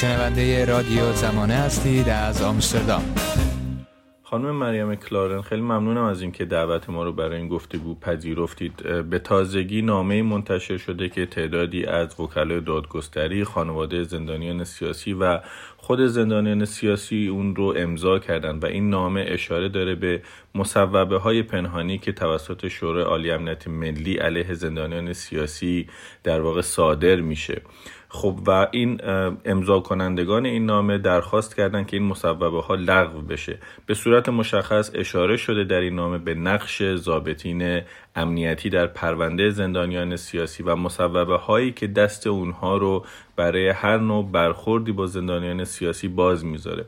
شنونده رادیو زمانه هستید از آمستردام. خانم مریم کلارن خیلی ممنونم از اینکه دعوت ما رو برای این گفتگو پذیرفتید. به تازگی نامه منتشر شده که تعدادی از وکلای دادگستری خانواده زندانیان سیاسی و خود زندانیان سیاسی اون رو امضا کردن و این نامه اشاره داره به مصوبه های پنهانی که توسط شورای عالی امنیت ملی علیه زندانیان سیاسی در واقع صادر میشه. خب و این امضا کنندگان این نامه درخواست کردند که این مصوبه ها لغو بشه. به صورت مشخص اشاره شده در این نامه به نقش ضابطین امنیتی در پرونده زندانیان سیاسی و مصوبه هایی که دست اونها رو برای هر نوع برخوردی با زندانیان سیاسی باز می‌ذاره.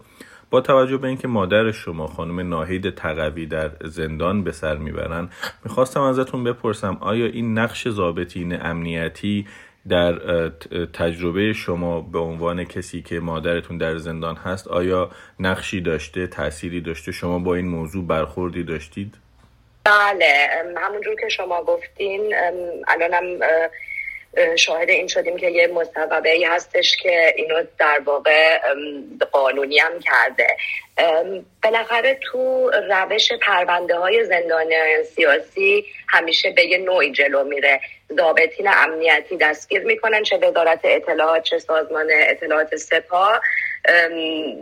با توجه به اینکه مادر شما خانم ناهید تقوی در زندان به سر می‌برن می‌خواستم ازتون بپرسم آیا این نقش ضابطین امنیتی در تجربه شما به عنوان کسی که مادرتون در زندان هست آیا نقشی داشته تأثیری داشته شما با این موضوع برخوردی داشتید؟ بله همونجور که شما گفتین الانم شاهد این شدیم که یه مصوبه ای هستش که اینو در واقع قانونی هم کرده. بالاخره تو روش پرونده های زندان سیاسی همیشه به یه نوعی جلو میره. ضابطین امنیتی دستگیر می‌کنن چه وزارت اطلاعات چه سازمان اطلاعات سپاه.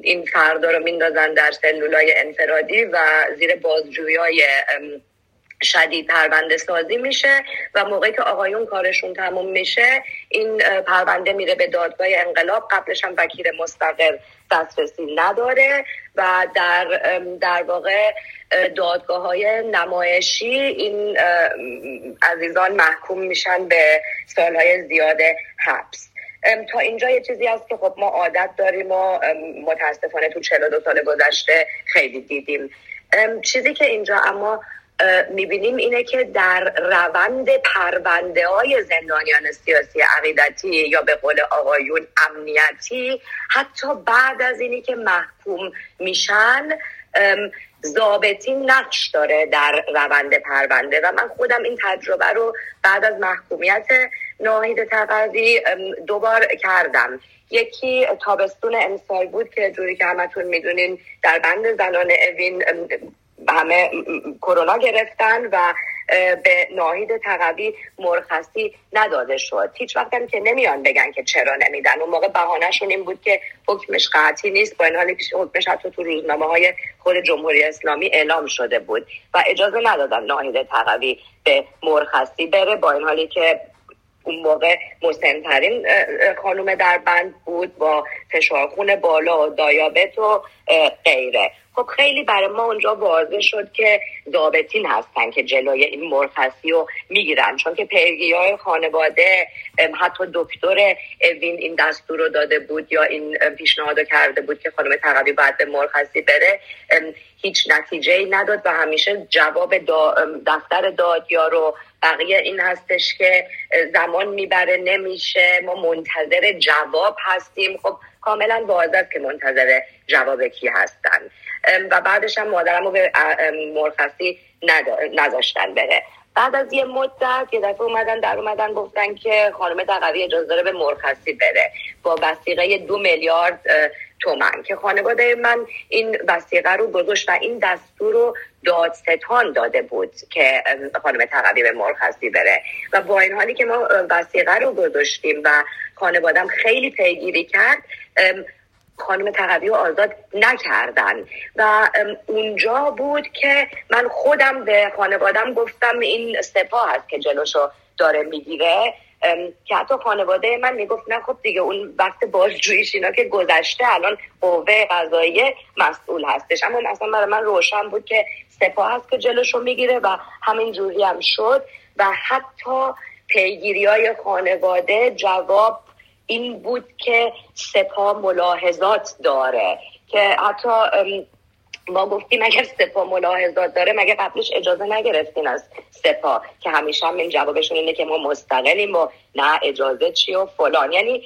این فردا رو میندازن در سلولای انفرادی و زیر بازجویی شدید پرونده سازی میشه و موقعی که آقایون کارشون تموم میشه این پرونده میره به دادگاه انقلاب. قبلش هم وکیل مستقر دسترسی نداره و در در واقع دادگاه های نمایشی این عزیزان محکوم میشن به سالهای زیاد حبس. تا اینجا یه چیزی هست که خب ما عادت داریم و متاسفانه تو 42 سال گذشته خیلی دیدیم. چیزی که اینجا اما می‌بینیم اینه که در روند پرونده های زندانیان سیاسی عقیدتی یا به قول آقایون امنیتی حتی بعد از اینی که محکوم میشن ضابطین نقش داره در روند پرونده و من خودم این تجربه رو بعد از محکومیت ناهید تقوی دوبار کردم. یکی تابستون امسال بود که جوری که همتون می‌دونین در بند زنان اوین همه کرونا گرفتن و به ناهید تقوی مرخصی نداده شد. هیچ وقت که نمیان بگن که چرا نمیدن. اون موقع بهانهشون این بود که حکمش قطعی نیست. با این حالی که حکمش حتی تو روزنامه های خود جمهوری اسلامی اعلام شده بود و اجازه ندادن ناهید تقوی به مرخصی بره. با این حالی که اون موقع مسنترین خانوم در بند بود با فشارخون بالا و دایابت و غیره. خب خیلی برای ما اونجا واضح شد که ضابطین هستن که جلوی این مرخصی رو می‌گیرن. چون که پیگی های خانواده حتی دکتر اوین این دستور رو داده بود یا این پیشنهاد کرده بود که خانم تقوی باید به مرخصی بره هیچ نتیجه ای نداد و همیشه جواب دفتر دادیار رو بقیه این هستش که زمان می‌بره نمیشه ما منتظر جواب هستیم. خب کاملا واضح که منتظر جواب کی هستن. و بعدش هم مادرم رو به مرخصی نذاشتن بره. بعد از یه مدت یه دفعه اومدن در اومدن گفتن که خانم تقوی اجازه داره به مرخصی بره با وسیقه دو میلیارد تومن که خانواده من این وسیقه رو گذاشت و این دستور رو دادستان داده بود که خانم تقوی به مرخصی بره. و با این حالی که ما وسیقه رو گذاشتیم و خانوادم خیلی پیگیری کرد خانم تقوی رو آزاد نکردن. و اونجا بود که من خودم به خانوادم گفتم این سپاه هست که جلوشو داره می‌گیره. که حتی خانواده من می‌گفت نه خب دیگه اون وقت بازجوییش اینا که گذشته الان قوه قضایی مسئول هستش. اما اصلا برای من روشن بود که سپاه هست که جلوشو می‌گیره و همین جوری هم شد. و حتی پیگیری های خانواده جواب این بود که سپاه ملاحظات داره که حتی ما گفتیم اگر سپا ملاحظات داره مگه قبلش اجازه نگرفتین از سپا که همیشه هم این جوابشون اینه که ما مستقلیم و نه اجازه چی و فلان. یعنی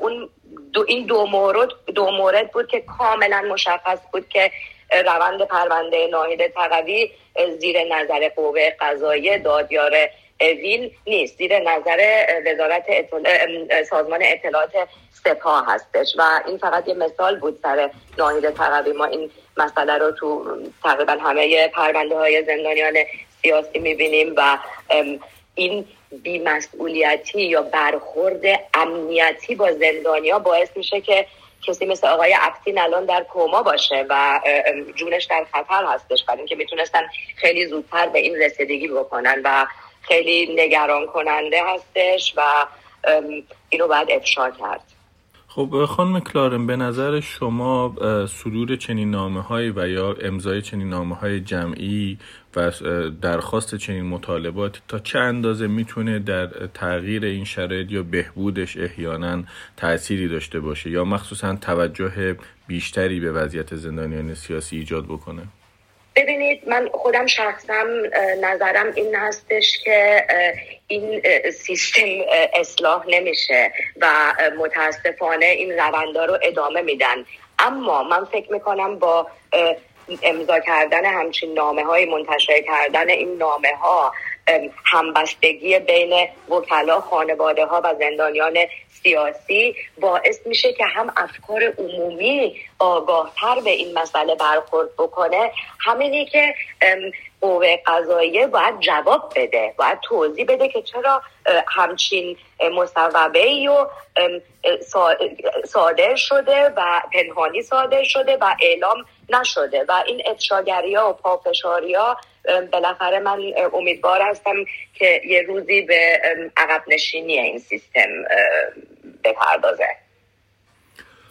اون دو این دو مورد دو مورد بود که کاملا مشخص بود که روند پرونده ناهید تقوی زیر نظر قوه قضایی دادیار اوین نیست. زیر نظر وزارت سازمان اطلاعات سپاه هستش و این فقط یه مثال بود سر ناهید تقوی ما این مسئله رو تو تقریبا همه پرونده های زندانیان سیاسی می‌بینیم و این بیمسئولیتی یا برخورد امنیتی با زندانیا باعث میشه که کسی مثل آقای افتین الان در کوما باشه و جونش در خطر هستش. برای اینکه می‌تونستن خیلی زودتر به این رسیدگی بکنن و خیلی نگران کننده هستش و اینو باید افشا کرد. خب خانم کلارن به نظر شما صدور چنین نامه های و یا امضای چنین نامه های جمعی و درخواست چنین مطالبات تا چه اندازه می‌تونه در تغییر این شرایط یا بهبودش احیانا تأثیری داشته باشه یا مخصوصا توجه بیشتری به وضعیت زندانیان سیاسی ایجاد بکنه؟ ببینید من خودم شخصا نظرم این هستش که این سیستم اصلاح نمیشه و متاسفانه این روندا رو ادامه میدن. اما من فکر می‌کنم با امضا کردن همچین نامه های منتشر کردن این نامه ها همبستگی بین وکلا خانواده ها و زندانیان سیاسی باعث میشه که هم افکار عمومی آگاهتر به این مسئله برخورد بکنه. همینی که قوه قضاییه باید جواب بده باید توضیح بده که چرا همچین مصوبه ای و صادر شده و پنهانی صادر شده و اعلام نشده و این افشاگری ها و پافشاری ها بالاخره من امیدوار هستم که یه روزی به عقب نشینی این سیستم بپردازه.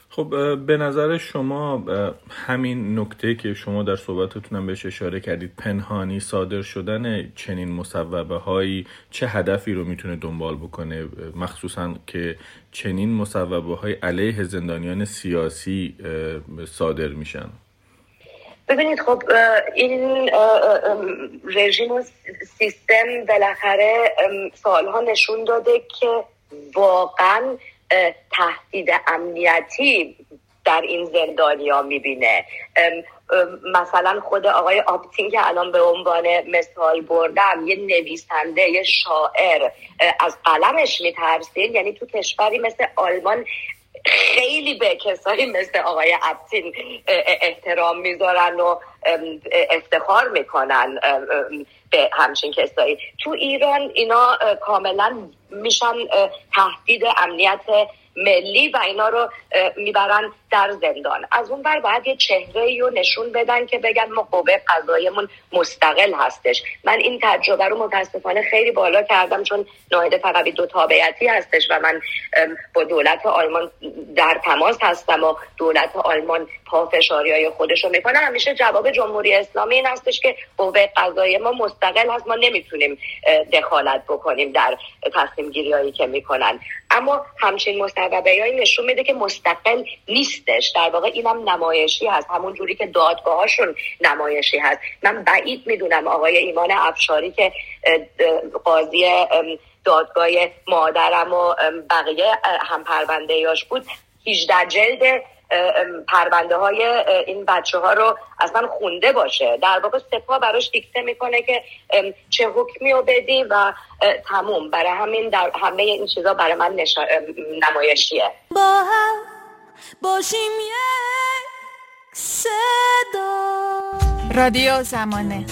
خب به نظر شما همین نکته که شما در صحبتتون هم بهش اشاره کردید پنهانی صادر شدن چنین مصوبه هایی چه هدفی رو می‌تونه دنبال بکنه؟ مخصوصا که چنین مصوبه های علیه زندانیان سیاسی صادر میشن. ببینید خب این رژیم و سیستم بالاخره سالها نشون داده که واقعا تهدید امنیتی در این زندانیا می‌بینه. مثلا خود آقای آپتین که الان به عنوان مثال بردم یه نویسنده یه شاعر از قلمش میترسید؟ یعنی تو کشوری مثل آلمان خیلی به کسایی مثل آقای ابتین احترام می‌ذارن و افتخار می‌کنن به همچین کسایی. تو ایران اینا کاملا میشن تهدید امنیت ملی و اینا رو می‌برن در زندان. از اون بر باید یه چهره رو نشون بدن که بگن ما قوه قضایمون مستقل هستش. من این تجربه رو متاسفانه خیلی بالا کردم چون ناهید فقط دو تابعیتی هستش و من با دولت آلمان در تماس هستم و دولت آلمان پافشاری های خودش رو می‌کنه همیشه جواب جمهوری اسلامی این هستش که قوه قضایی ما مستقل هست ما نمی‌تونیم دخالت بکنیم در تصمیم گیری هایی که می‌کنن. اما همچین مصوبه نشون میده که مستقل نیستش. در واقع اینم نمایشی هست. همون جوری که دادگاهاشون نمایشی هست. من بعید می‌دونم آقای ایمان افشاری که قاضی دادگاه مادرم و بقیه هم پرونده بود 18 جلد پرونده های این بچه ها رو اصلا خونده باشه. در واقع سپاه براش دیکته می‌کنه که چه حکمی رو بدی و تموم. برای همین در همه این چیزا برای من نشا... نمایشیه. با هم باشیم یک صدا. رادیو زمانه.